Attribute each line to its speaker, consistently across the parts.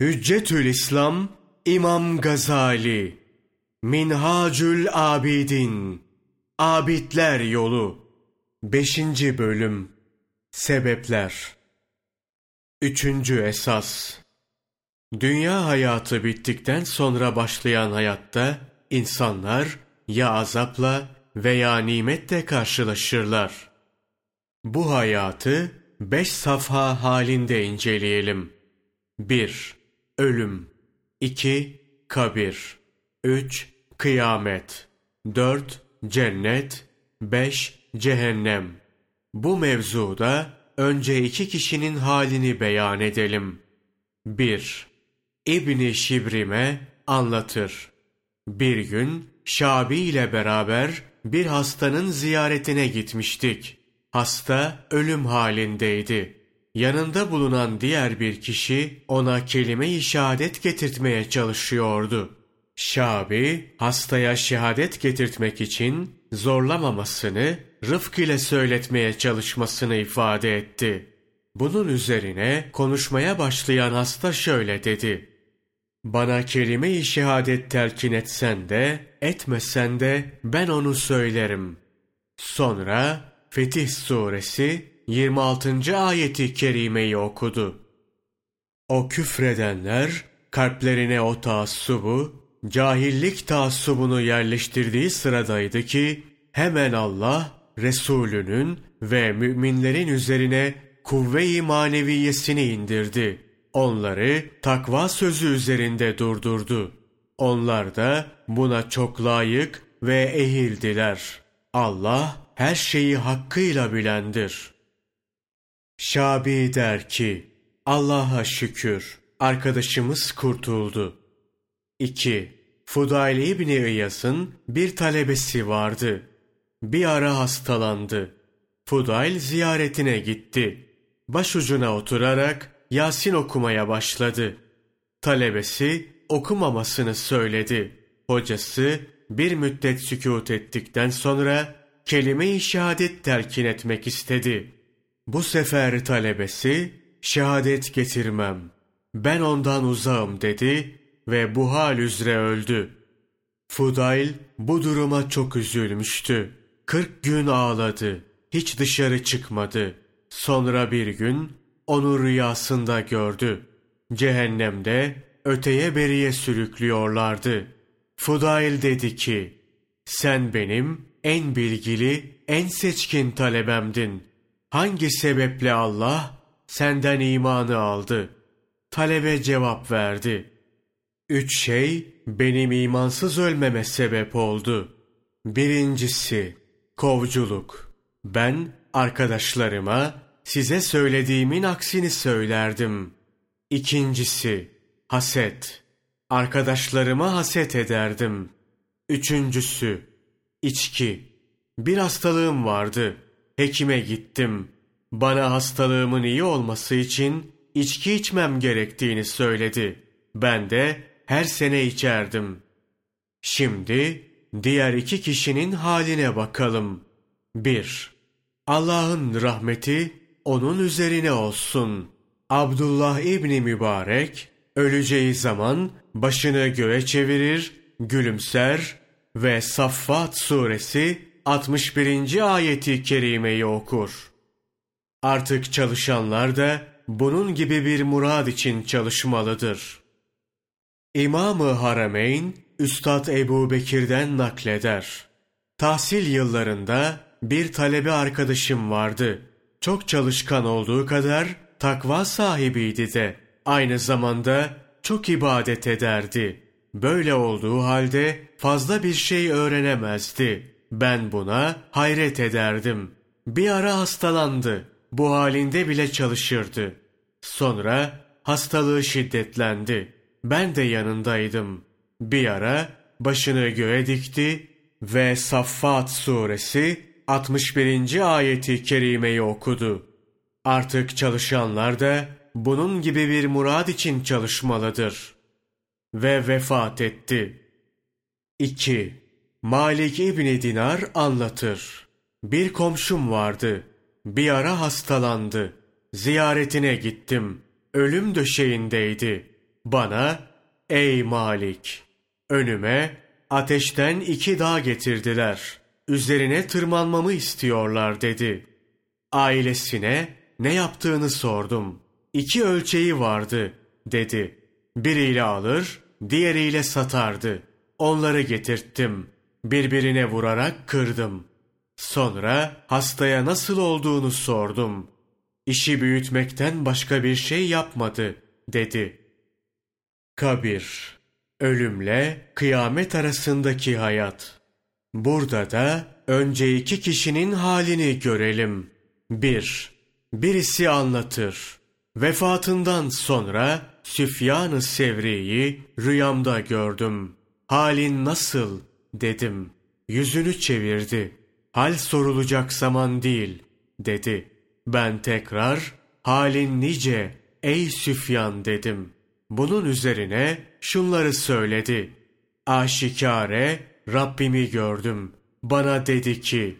Speaker 1: Hüccetül İslam İmam Gazali Minhacül Abidin Abidler Yolu 5. Bölüm Sebepler 3. Esas Dünya hayatı bittikten sonra başlayan hayatta insanlar ya azapla veya nimetle karşılaşırlar. Bu hayatı beş safha halinde inceleyelim. 1. Ölüm 2. Kabir 3. Kıyamet 4. Cennet 5. Cehennem Bu mevzuda önce iki kişinin halini beyan edelim. 1. İbni Şibrim'e anlatır. Bir gün Şabi ile beraber bir hastanın ziyaretine gitmiştik. Hasta ölüm halindeydi. Yanında bulunan diğer bir kişi ona kelime-i şehadet getirtmeye çalışıyordu. Şabi hastaya şehadet getirtmek için zorlamamasını, rıfk ile söyletmeye çalışmasını ifade etti. Bunun üzerine konuşmaya başlayan hasta şöyle dedi. Bana kelime-i şehadet telkin etsen de, etmesen de ben onu söylerim. Sonra Fetih suresi 26. ayeti kerimeyi okudu. O küfredenler kalplerine o taassubu, cahillik taassubunu yerleştirdiği sıradaydı ki hemen Allah Resulünün ve müminlerin üzerine kuvve-i maneviyesini indirdi. Onları takva sözü üzerinde durdurdu. Onlar da buna çok layık ve ehildiler. Allah her şeyi hakkıyla bilendir. Şabi der ki, Allah'a şükür, arkadaşımız kurtuldu. 2. Fudayl İbni İyas'ın bir talebesi vardı. Bir ara hastalandı. Fudayl ziyaretine gitti. Başucuna oturarak Yasin okumaya başladı. Talebesi okumamasını söyledi. Hocası bir müddet sükut ettikten sonra kelime-i şehadet telkin etmek istedi. Bu sefer talebesi şehadet getirmem. Ben ondan uzağım dedi ve bu hal üzere öldü. Fudayl bu duruma çok üzülmüştü. Kırk gün ağladı. Hiç dışarı çıkmadı. Sonra bir gün onu rüyasında gördü. Cehennemde öteye beriye sürüklüyorlardı. Fudayl dedi ki, sen benim en bilgili, en seçkin talebemdin. Hangi sebeple Allah senden imanı aldı? Talebe cevap verdi. Üç şey benim imansız ölmeme sebep oldu. Birincisi, kovculuk. Ben arkadaşlarıma size söylediğimin aksini söylerdim. İkincisi, haset. Arkadaşlarıma haset ederdim. Üçüncüsü, içki. Bir hastalığım vardı. Hekime gittim. Bana hastalığımın iyi olması için içki içmem gerektiğini söyledi. Ben de her sene içerdim. Şimdi diğer iki kişinin haline bakalım. 1. Allah'ın rahmeti onun üzerine olsun. Abdullah İbni Mübarek öleceği zaman başını göğe çevirir, gülümser ve Saffat suresi 61. ayeti kerimeyi okur. Artık çalışanlar da bunun gibi bir murad için çalışmalıdır. İmam-ı Harameyn, Üstad Ebu Bekir'den nakleder. Tahsil yıllarında bir talebe arkadaşım vardı. Çok çalışkan olduğu kadar takva sahibiydi de. Aynı zamanda çok ibadet ederdi. Böyle olduğu halde fazla bir şey öğrenemezdi. Ben buna hayret ederdim. Bir ara hastalandı. Bu halinde bile çalışırdı. Sonra hastalığı şiddetlendi. Ben de yanındaydım. Bir ara başını göğe dikti ve Saffat suresi 61. ayeti kerimeyi okudu. Artık çalışanlar da bunun gibi bir murad için çalışmalıdır. Ve vefat etti. 2. Malik İbni Dinar anlatır. Bir komşum vardı. Bir ara hastalandı. Ziyaretine gittim. Ölüm döşeğindeydi. Bana, ey Malik, önüme ateşten iki dağ getirdiler. Üzerine tırmanmamı istiyorlar dedi. Ailesine ne yaptığını sordum. İki ölçeği vardı dedi. Biriyle alır, diğeriyle satardı. Onları getirttim. Birbirine vurarak kırdım. Sonra hastaya nasıl olduğunu sordum. İşi büyütmekten başka bir şey yapmadı, dedi. Kabir, ölümle kıyamet arasındaki hayat. Burada da önce iki kişinin halini görelim. Bir, birisi anlatır. Vefatından sonra Süfyan-ı Sevri'yi rüyamda gördüm. Halin nasıl? Dedim. Yüzünü çevirdi. Hal sorulacak zaman değil, dedi. Ben tekrar, halin nice, ey Süfyan dedim. Bunun üzerine şunları söyledi. Aşikare, Rabbimi gördüm. Bana dedi ki,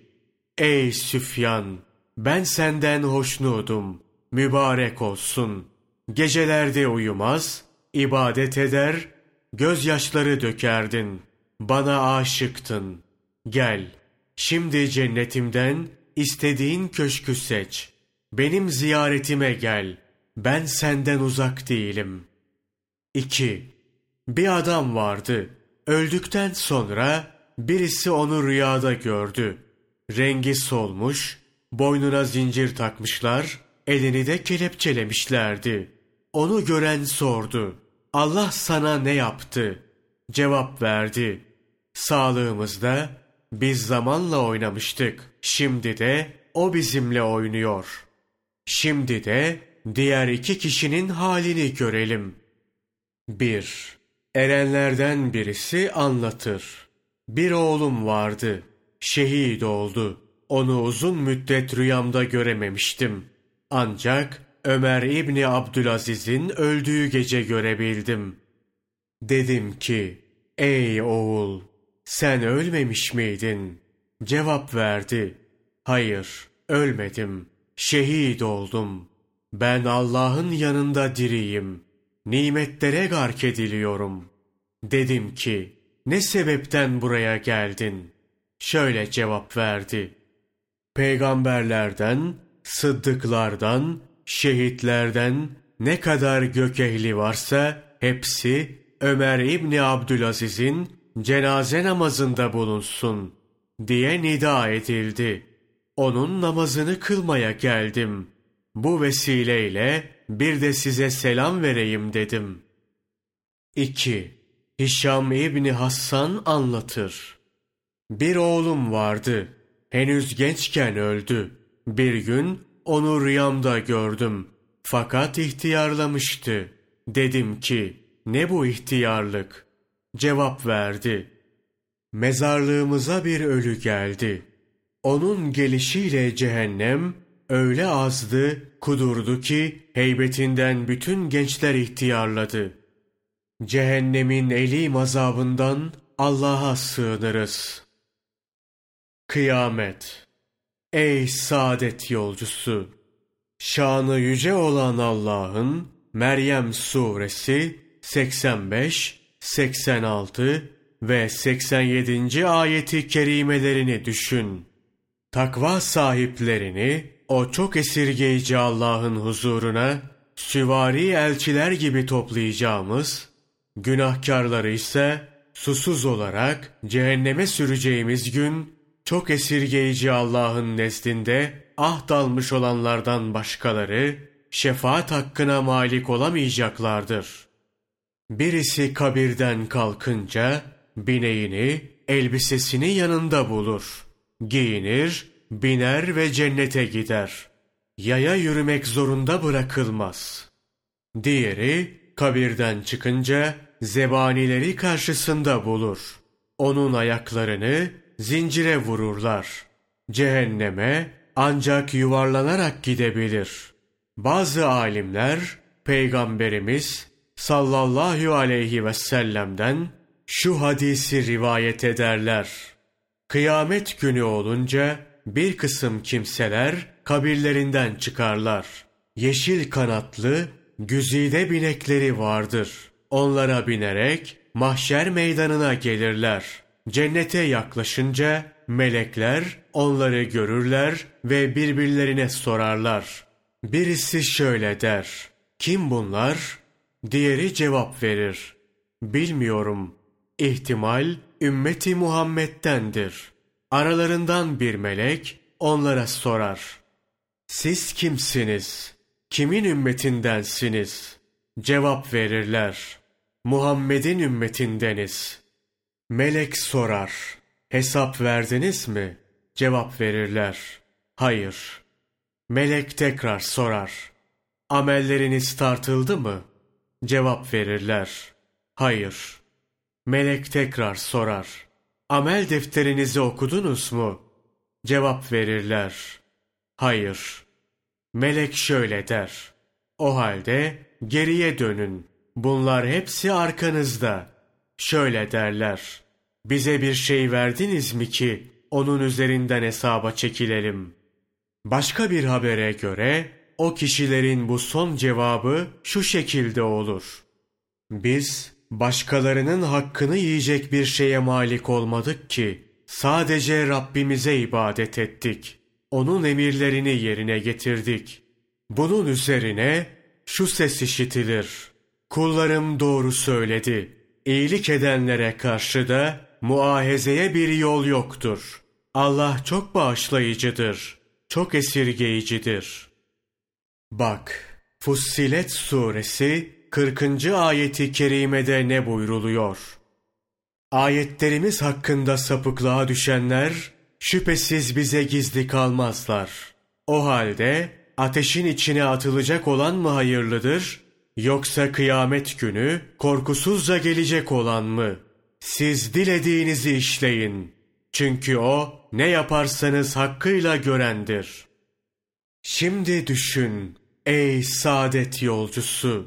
Speaker 1: Ey Süfyan, ben senden hoşnudum. Mübarek olsun. Gecelerde uyumaz, ibadet eder, gözyaşları dökerdin. Bana aşıktın. Gel, şimdi cennetimden istediğin köşkü seç. Benim ziyaretime gel. Ben senden uzak değilim. 2. Bir adam vardı. Öldükten sonra birisi onu rüyada gördü. Rengi solmuş, boynuna zincir takmışlar, elini de kelepçelemişlerdi. Onu gören sordu. Allah sana ne yaptı? Cevap verdi. Sağlığımızda biz zamanla oynamıştık. Şimdi de o bizimle oynuyor. Şimdi de diğer iki kişinin halini görelim. 1. Erenlerden birisi anlatır. Bir oğlum vardı. Şehit oldu. Onu uzun müddet rüyamda görememiştim. Ancak Ömer İbni Abdülaziz'in öldüğü gece görebildim. Dedim ki, ey oğul, sen ölmemiş miydin? Cevap verdi, hayır, ölmedim, şehit oldum. Ben Allah'ın yanında diriyim, nimetlere gark ediliyorum. Dedim ki, ne sebepten buraya geldin? Şöyle cevap verdi. Peygamberlerden, sıddıklardan, şehitlerden ne kadar gök ehli varsa hepsi Ömer İbni Abdülaziz'in cenaze namazında bulunsun diye nida edildi. Onun namazını kılmaya geldim. Bu vesileyle bir de size selam vereyim dedim. 2. Hişam İbni Hassan anlatır. Bir oğlum vardı. Henüz gençken öldü. Bir gün onu rüyamda gördüm. Fakat ihtiyarlamıştı. Dedim ki, ne bu ihtiyarlık? Cevap verdi. Mezarlığımıza bir ölü geldi. Onun gelişiyle cehennem öyle azdı, kudurdu ki heybetinden bütün gençler ihtiyarladı. Cehennemin elim azabından Allah'a sığınırız. Kıyamet Ey saadet yolcusu! Şanı yüce olan Allah'ın Meryem suresi 85, 86 ve 87. ayeti kerimelerini düşün. Takva sahiplerini o çok esirgeyici Allah'ın huzuruna süvari elçiler gibi toplayacağımız, günahkarları ise susuz olarak cehenneme süreceğimiz gün çok esirgeyici Allah'ın nezdinde ahd almış olanlardan başkaları şefaat hakkına malik olamayacaklardır. Birisi kabirden kalkınca bineğini, elbisesini yanında bulur. Giyinir, biner ve cennete gider. Yaya yürümek zorunda bırakılmaz. Diğeri kabirden çıkınca zebanileri karşısında bulur. Onun ayaklarını zincire vururlar. Cehenneme ancak yuvarlanarak gidebilir. Bazı alimler Peygamberimiz sallallahu aleyhi ve sellem'den şu hadisi rivayet ederler. Kıyamet günü olunca bir kısım kimseler kabirlerinden çıkarlar. Yeşil kanatlı, güzide binekleri vardır. Onlara binerek mahşer meydanına gelirler. Cennete yaklaşınca melekler onları görürler ve birbirlerine sorarlar. Birisi şöyle der. Kim bunlar? Diğeri cevap verir. Bilmiyorum. İhtimal ümmeti Muhammed'dendir. Aralarından bir melek onlara sorar. Siz kimsiniz? Kimin ümmetindensiniz? Cevap verirler. Muhammed'in ümmetindeniz. Melek sorar. Hesap verdiniz mi? Cevap verirler. Hayır. Melek tekrar sorar. Amelleriniz tartıldı mı? Cevap verirler. Hayır. Melek tekrar sorar. Amel defterinizi okudunuz mu? Cevap verirler. Hayır. Melek şöyle der. O halde geriye dönün. Bunlar hepsi arkanızda. Şöyle derler. Bize bir şey verdiniz mi ki onun üzerinden hesaba çekilelim? Başka bir habere göre o kişilerin bu son cevabı şu şekilde olur. Biz başkalarının hakkını yiyecek bir şeye malik olmadık ki sadece Rabbimize ibadet ettik. Onun emirlerini yerine getirdik. Bunun üzerine şu ses işitilir. Kullarım doğru söyledi. İyilik edenlere karşı da muahezeye bir yol yoktur. Allah çok bağışlayıcıdır, çok esirgeyicidir. Bak, Fussilet suresi 40. ayeti kerimede ne buyruluyor? Ayetlerimiz hakkında sapıklığa düşenler şüphesiz bize gizli kalmazlar. O halde ateşin içine atılacak olan mı hayırlıdır yoksa kıyamet günü korkusuzca gelecek olan mı? Siz dilediğinizi işleyin. Çünkü o ne yaparsanız hakkıyla görendir. Şimdi düşün ey saadet yolcusu.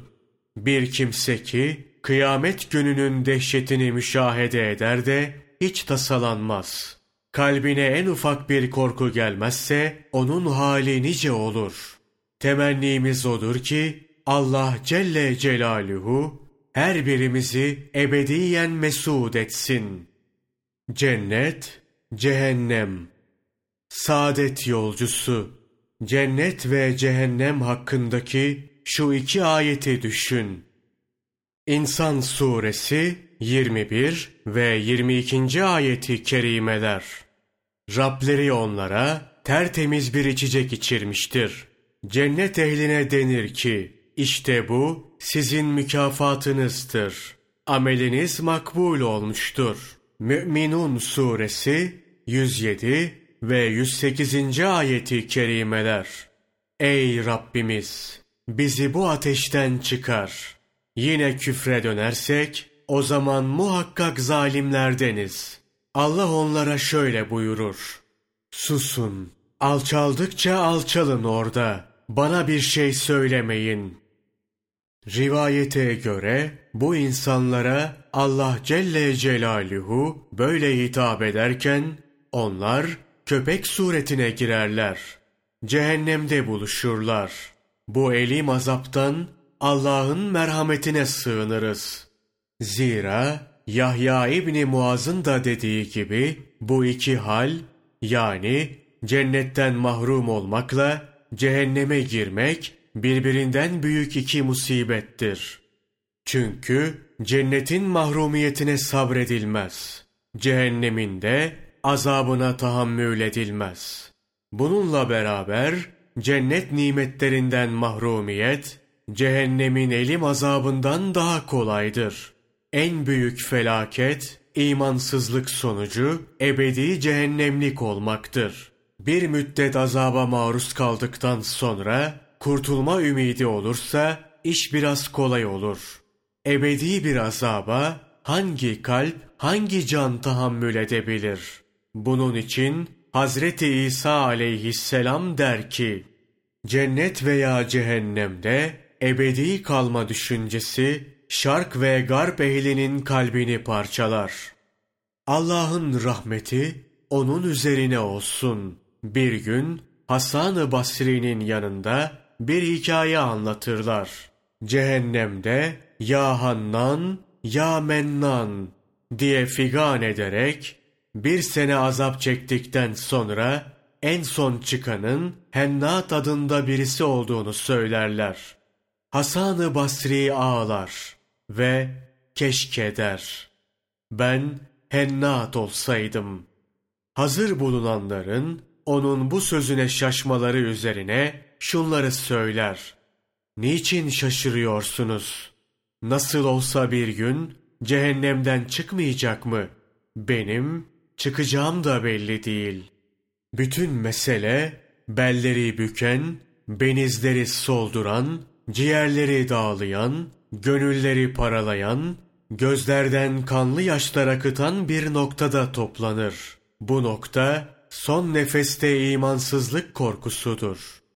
Speaker 1: Bir kimse ki kıyamet gününün dehşetini müşahede eder de hiç tasalanmaz. Kalbine en ufak bir korku gelmezse onun hali nice olur. Temennimiz odur ki Allah Celle Celaluhu her birimizi ebediyen mesud etsin. Cennet, cehennem, saadet yolcusu, cennet ve cehennem hakkındaki şu iki ayeti düşün. İnsan suresi 21 ve 22. ayeti kerimeler. Rableri onlara tertemiz bir içecek içirmiştir. Cennet ehline denir ki, işte bu sizin mükafatınızdır. Ameliniz makbul olmuştur. Mü'minun suresi 107 ve 108. ayeti kerimeler. Ey Rabbimiz! bizi bu ateşten çıkar. Yine küfre dönersek o zaman muhakkak zalimlerdeniz. Allah onlara şöyle buyurur. Susun, alçaldıkça alçalın orada. Bana bir şey söylemeyin. Rivayete göre bu insanlara Allah Celle Celaluhu böyle hitap ederken onlar köpek suretine girerler. Cehennemde buluşurlar.'' Bu elim azaptan Allah'ın merhametine sığınırız. Zira Yahya İbni Muaz'ın da dediği gibi bu iki hal yani cennetten mahrum olmakla cehenneme girmek birbirinden büyük iki musibettir. Çünkü cennetin mahrumiyetine sabredilmez. Cehennemin de azabına tahammül edilmez. Bununla beraber cennet nimetlerinden mahrumiyet, cehennemin elim azabından daha kolaydır. En büyük felaket, imansızlık sonucu ebedi cehennemlik olmaktır. Bir müddet azaba maruz kaldıktan sonra kurtulma ümidi olursa iş biraz kolay olur. Ebedi bir azaba hangi kalp, hangi can tahammül edebilir? Bunun için Hazreti İsa aleyhisselam der ki, cennet veya cehennemde ebedi kalma düşüncesi şark ve garp ehlinin kalbini parçalar. Allah'ın rahmeti onun üzerine olsun. Bir gün Hasan-ı Basri'nin yanında bir hikaye anlatırlar. Cehennemde Ya Hannan, Ya Mennan diye figan ederek bir sene azap çektikten sonra en son çıkanın Hennat adında birisi olduğunu söylerler. Hasan-ı Basri ağlar ve keşke der. Ben Hennat olsaydım. Hazır bulunanların onun bu sözüne şaşmaları üzerine şunları söyler. Niçin şaşırıyorsunuz? Nasıl olsa bir gün cehennemden çıkmayacak mı? Benim çıkacağım da belli değil. Bütün mesele belleri büken, benizleri solduran, ciğerleri dağlayan, gönülleri paralayan, gözlerden kanlı yaşlar akıtan bir noktada toplanır. Bu nokta son nefeste imansızlık korkusudur.